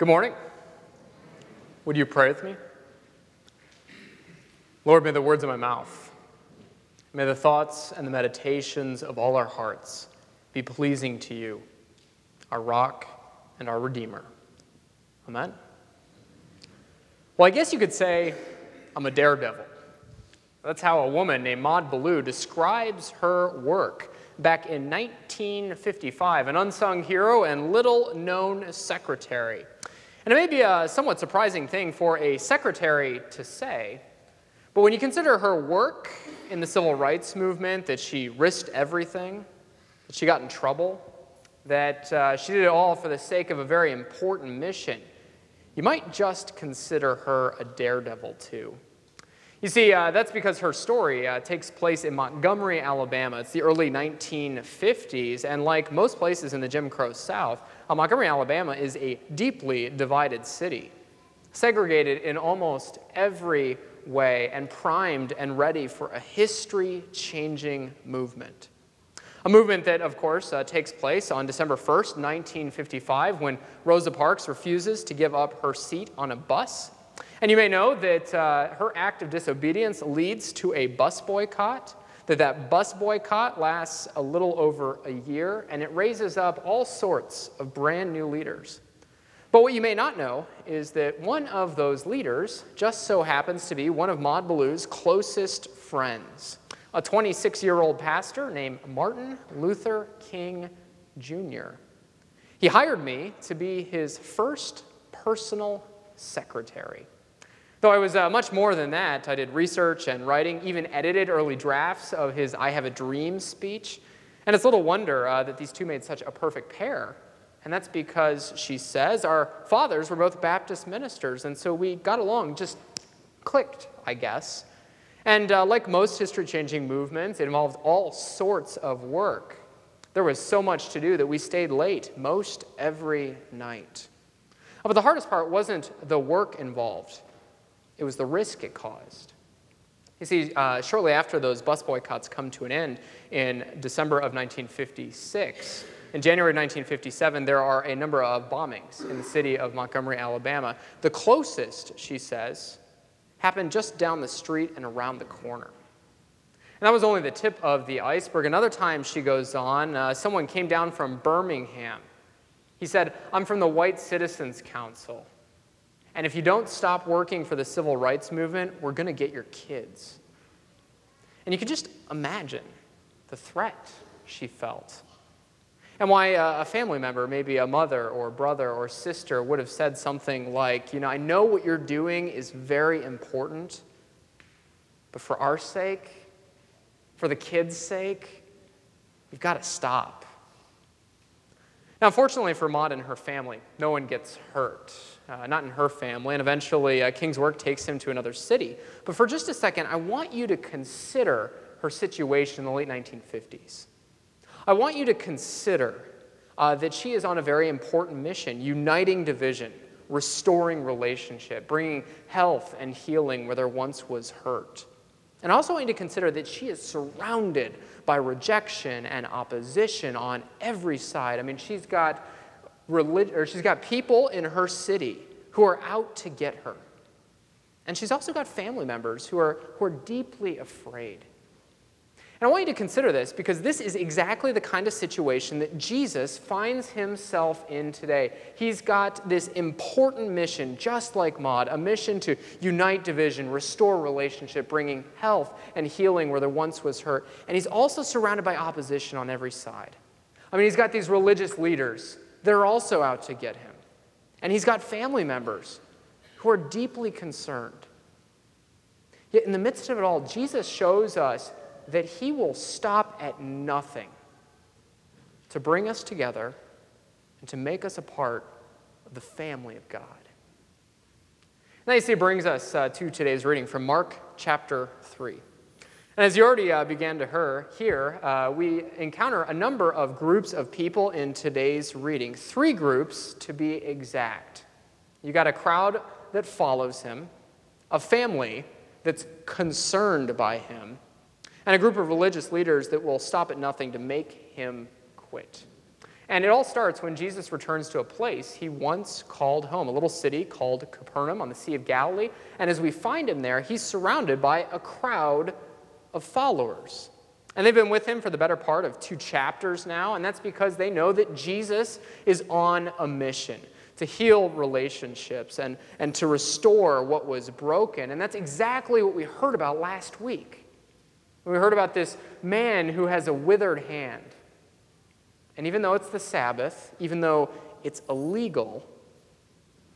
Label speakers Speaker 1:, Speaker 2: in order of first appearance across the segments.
Speaker 1: Good morning. Would you pray with me? Lord, may the words of my mouth, may the thoughts and the meditations of all our hearts be pleasing to you, our rock and our redeemer. Amen. Well, I guess you could say I'm a daredevil. That's how a woman named Maude Ballou describes her work back in 1955, an unsung hero and little known secretary. And it may be a somewhat surprising thing for a secretary to say, but when you consider her work in the civil rights movement, that she risked everything, that she got in trouble, that uh, she did it all for the sake of a very important mission, you might just consider her a daredevil too. You see, uh, that's because her story uh, takes place in Montgomery, Alabama. It's the early 1950s, and like most places in the Jim Crow South, uh, Montgomery, Alabama is a deeply divided city, segregated in almost every way, and primed and ready for a history changing movement. A movement that, of course, uh, takes place on December 1st, 1955, when Rosa Parks refuses to give up her seat on a bus and you may know that uh, her act of disobedience leads to a bus boycott, that that bus boycott lasts a little over a year, and it raises up all sorts of brand new leaders. But what you may not know is that one of those leaders just so happens to be one of Maude Ballou's closest friends, a 26 year old pastor named Martin Luther King Jr. He hired me to be his first personal secretary. Though I was uh, much more than that, I did research and writing, even edited early drafts of his I Have a Dream speech. And it's little wonder uh, that these two made such a perfect pair. And that's because, she says, our fathers were both Baptist ministers, and so we got along, just clicked, I guess. And uh, like most history changing movements, it involved all sorts of work. There was so much to do that we stayed late most every night. But the hardest part wasn't the work involved. It was the risk it caused. You see, uh, shortly after those bus boycotts come to an end in December of 1956, in January 1957, there are a number of bombings in the city of Montgomery, Alabama. The closest, she says, happened just down the street and around the corner. And that was only the tip of the iceberg. Another time, she goes on, uh, someone came down from Birmingham. He said, I'm from the White Citizens Council. And if you don't stop working for the civil rights movement, we're going to get your kids. And you can just imagine the threat she felt. And why a family member, maybe a mother or brother or sister, would have said something like, You know, I know what you're doing is very important, but for our sake, for the kids' sake, you've got to stop. Now, unfortunately for Maude and her family, no one gets hurt uh, not in her family, and eventually uh, King's work takes him to another city. But for just a second, I want you to consider her situation in the late 1950s. I want you to consider uh, that she is on a very important mission, uniting division, restoring relationship, bringing health and healing where there once was hurt. And also want you to consider that she is surrounded by rejection and opposition on every side. I mean, she's got relig- or she's got people in her city who are out to get her. And she's also got family members who are, who are deeply afraid. And I want you to consider this because this is exactly the kind of situation that Jesus finds himself in today. He's got this important mission, just like Maude, a mission to unite division, restore relationship, bringing health and healing where there once was hurt. And he's also surrounded by opposition on every side. I mean, he's got these religious leaders they're also out to get him. And he's got family members who are deeply concerned. Yet, in the midst of it all, Jesus shows us that he will stop at nothing to bring us together and to make us a part of the family of God. And that, brings us uh, to today's reading from Mark chapter 3. And as you already uh, began to hear, here uh, we encounter a number of groups of people in today's reading. Three groups to be exact. You got a crowd that follows him, a family that's concerned by him, and a group of religious leaders that will stop at nothing to make him quit. And it all starts when Jesus returns to a place he once called home, a little city called Capernaum on the Sea of Galilee. And as we find him there, he's surrounded by a crowd of followers. And they've been with him for the better part of two chapters now, and that's because they know that Jesus is on a mission to heal relationships and, and to restore what was broken. And that's exactly what we heard about last week. We heard about this man who has a withered hand. And even though it's the Sabbath, even though it's illegal,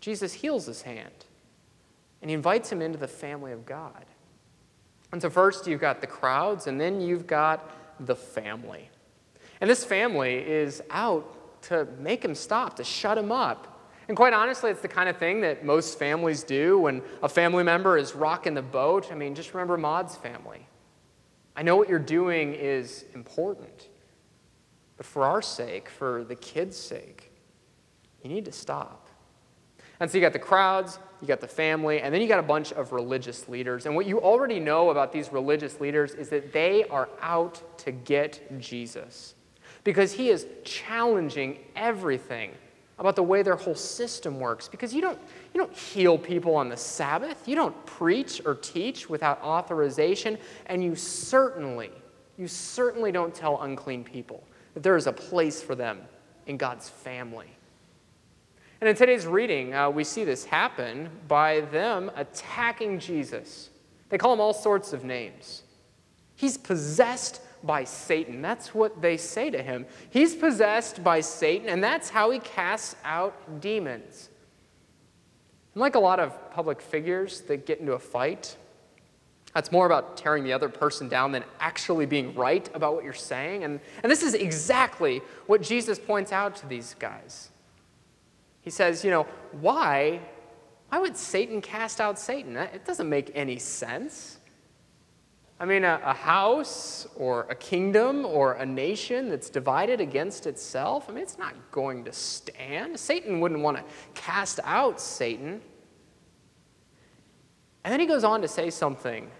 Speaker 1: Jesus heals his hand. And he invites him into the family of God. And so, first, you've got the crowds, and then you've got the family. And this family is out to make him stop, to shut him up. And quite honestly, it's the kind of thing that most families do when a family member is rocking the boat. I mean, just remember Maude's family. I know what you're doing is important. But for our sake, for the kids' sake, you need to stop. And so you got the crowds, you got the family, and then you got a bunch of religious leaders. And what you already know about these religious leaders is that they are out to get Jesus because he is challenging everything about the way their whole system works. Because you don't, you don't heal people on the Sabbath, you don't preach or teach without authorization, and you certainly, you certainly don't tell unclean people that there is a place for them in God's family. And in today's reading, uh, we see this happen by them attacking Jesus. They call him all sorts of names. He's possessed by Satan. That's what they say to him. He's possessed by Satan, and that's how he casts out demons. And like a lot of public figures that get into a fight, that's more about tearing the other person down than actually being right about what you're saying. And, and this is exactly what Jesus points out to these guys. He says, you know, why? Why would Satan cast out Satan? It doesn't make any sense. I mean, a, a, house or a kingdom or a nation that's divided against itself, I mean, it's not going to stand. Satan wouldn't want to cast out Satan. And then he goes on to say something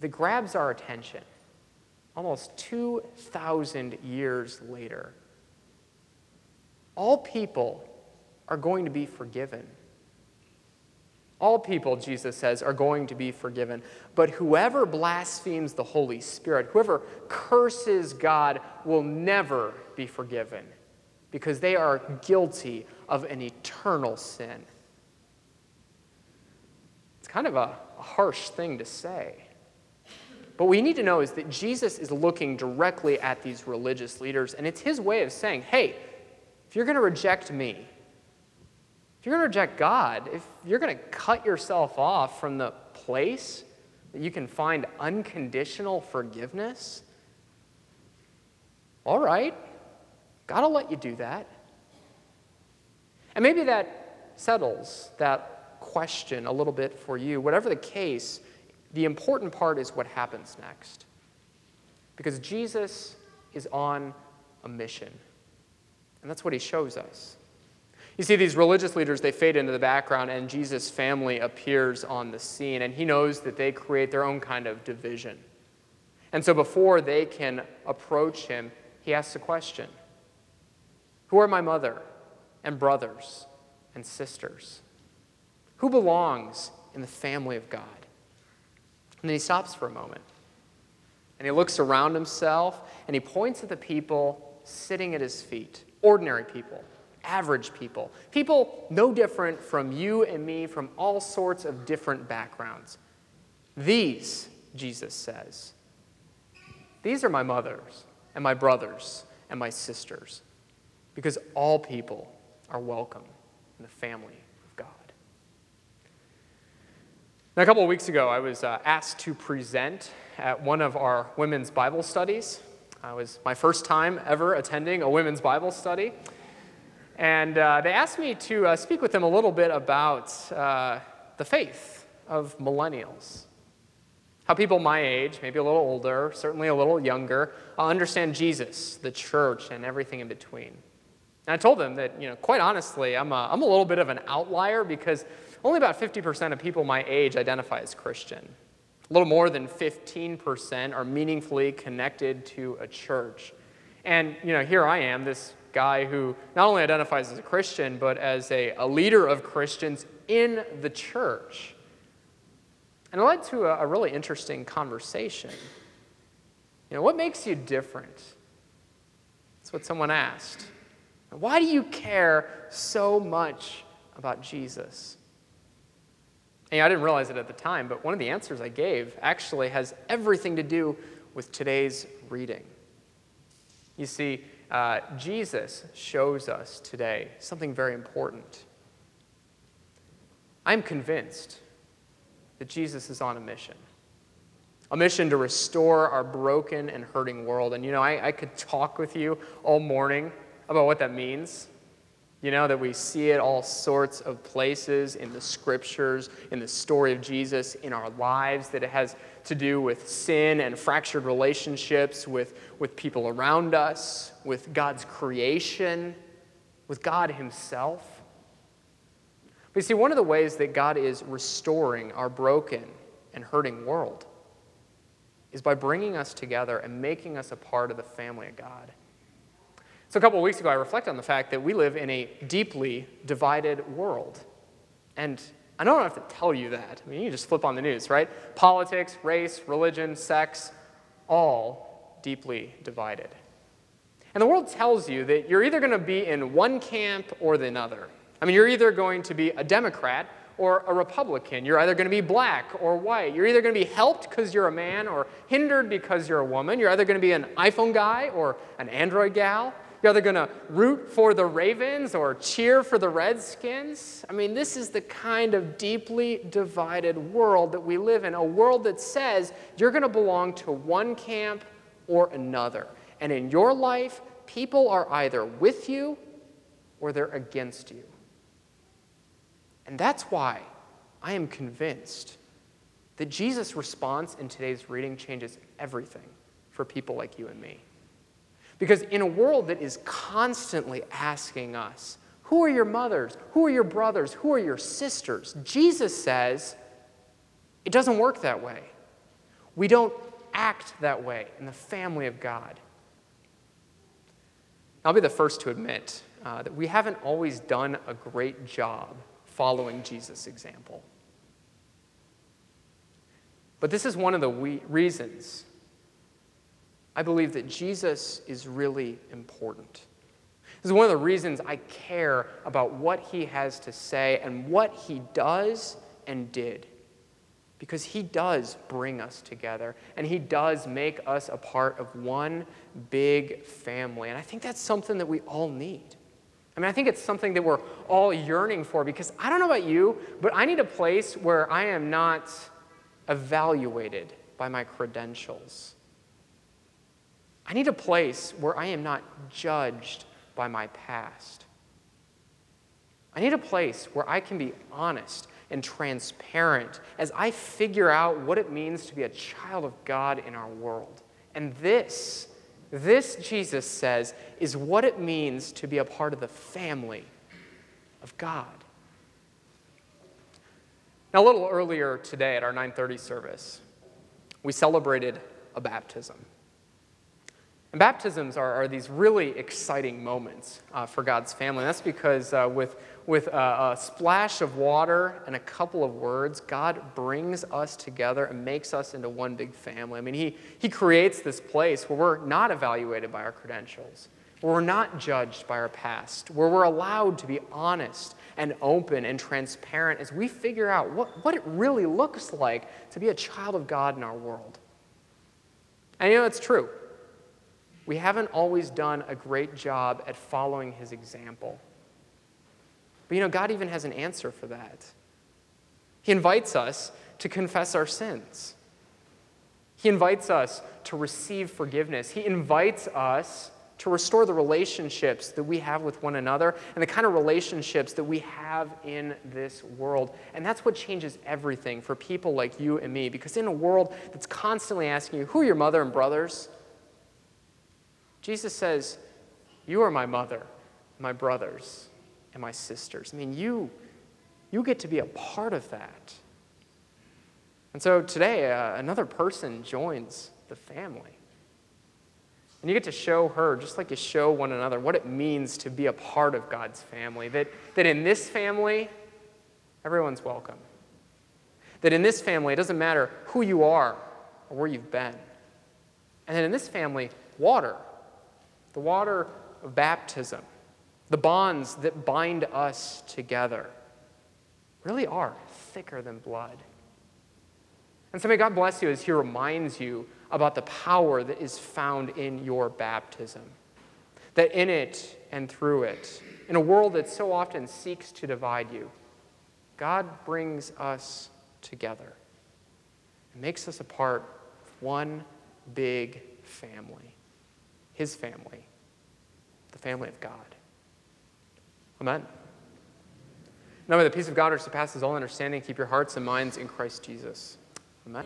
Speaker 1: that grabs our attention almost 2,000 years later. All people are going to be forgiven. All people, Jesus says, are going to be forgiven. But whoever blasphemes the Holy Spirit, whoever curses God, will never be forgiven because they are guilty of an eternal sin. It's kind of a, harsh thing to say. But what we need to know is that Jesus is looking directly at these religious leaders, and it's his way of saying, hey, if you're going to reject me, if you're going to reject God, if you're going to cut yourself off from the place that you can find unconditional forgiveness, all right, God will let you do that. And maybe that settles that question a little bit for you. Whatever the case, the important part is what happens next. Because Jesus is on a mission. And that's what he shows us. You see, these religious leaders, they fade into the background, and Jesus' family appears on the scene, and he knows that they create their own kind of division. And so before they can approach him, he asks a question Who are my mother and brothers and sisters? Who belongs in the family of God? And then he stops for a moment. And he looks around himself and he points at the people sitting at his feet ordinary people, average people, people no different from you and me from all sorts of different backgrounds. These, Jesus says, these are my mothers and my brothers and my sisters, because all people are welcome in the family of God. Now, a couple of weeks ago, I was uh, asked to present at one of our women's Bible studies. It was my first time ever attending a women's Bible study. And uh, they asked me to uh, speak with them a little bit about uh, the faith of millennials. How people my age, maybe a little older, certainly a little younger, uh, understand Jesus, the church, and everything in between. And I told them that, you know, quite honestly, I'm a, I'm a little bit of an outlier because only about 50% of people my age identify as Christian. A little more than 15% are meaningfully connected to a church. And, you know, here I am, this guy who not only identifies as a Christian, but as a, a leader of Christians in the church. And it led to a, a really interesting conversation. You know, what makes you different? That's what someone asked. Why do you care so much about Jesus? And I didn't realize it at the time, but one of the answers I gave actually has everything to do with today's reading. You see, uh, Jesus shows us today something very important. I'm convinced that Jesus is on a mission a mission to restore our broken and hurting world. And you know, I, I could talk with you all morning about what that means. You know, that we see it all sorts of places in the scriptures, in the story of Jesus, in our lives, that it has to do with sin and fractured relationships with, with people around us, with God's creation, with God Himself. But you see, one of the ways that God is restoring our broken and hurting world is by bringing us together and making us a part of the family of God. So, a couple of weeks ago, I reflected on the fact that we live in a deeply divided world. And I don't have to tell you that. I mean, you just flip on the news, right? Politics, race, religion, sex, all deeply divided. And the world tells you that you're either going to be in one camp or the other. I mean, you're either going to be a Democrat or a Republican. You're either going to be black or white. You're either going to be helped because you're a man or hindered because you're a woman. You're either going to be an iPhone guy or an Android gal. You're either going to root for the Ravens or cheer for the Redskins. I mean, this is the kind of deeply divided world that we live in, a world that says you're going to belong to one camp or another. And in your life, people are either with you or they're against you. And that's why I am convinced that Jesus' response in today's reading changes everything for people like you and me. Because in a world that is constantly asking us, who are your mothers? Who are your brothers? Who are your sisters? Jesus says, it doesn't work that way. We don't act that way in the family of God. I'll be the first to admit uh, that we haven't always done a great job following Jesus' example. But this is one of the we- reasons I believe that Jesus is really important. This is one of the reasons I care about what he has to say and what he does and did. Because he does bring us together and he does make us a part of one big family. And I think that's something that we all need. I mean, I think it's something that we're all yearning for because I don't know about you, but I need a place where I am not evaluated by my credentials. I need a place where I am not judged by my past. I need a place where I can be honest and transparent as I figure out what it means to be a child of God in our world. And this, this, Jesus says, is what it means to be a part of the family of God. Now, a little earlier today at our 9:30 service, we celebrated a baptism. And baptisms are, are these really exciting moments uh, for God's family. And that's because uh, with, with a, a, splash of water and a couple of words, God brings us together and makes us into one big family. I mean, He, he creates this place where we're not evaluated by our credentials, where we're not judged by our past, where we're allowed to be honest and open and transparent as we figure out what, what it really looks like to be a child of God in our world. And you know, it's true we haven't always done a great job at following his example. But you know, God even has an answer for that. He invites us to confess our sins. He invites us to receive forgiveness. He invites us to restore the relationships that we have with one another and the kind of relationships that we have in this world. And that's what changes everything for people like you and me. Because in a world that's constantly asking you, who are your mother and brothers? Jesus says, You are my mother, my brothers, and my sisters. I mean, you, you get to be a part of that. And so today, uh, another person joins the family. And you get to show her, just like you show one another, what it means to be a part of God's family. That, that in this family, everyone's welcome. That in this family, it doesn't matter who you are or where you've been. And then in this family, water, the water of baptism, the bonds that bind us together, really are thicker than blood. And so may God bless you as He reminds you about the power that is found in your baptism. That in it and through it, in a world that so often seeks to divide you, God brings us together and makes us a part of one big family, His family, the family of God. Amen. Now may the peace of God which surpasses all understanding keep your hearts and minds in Christ Jesus. Amen.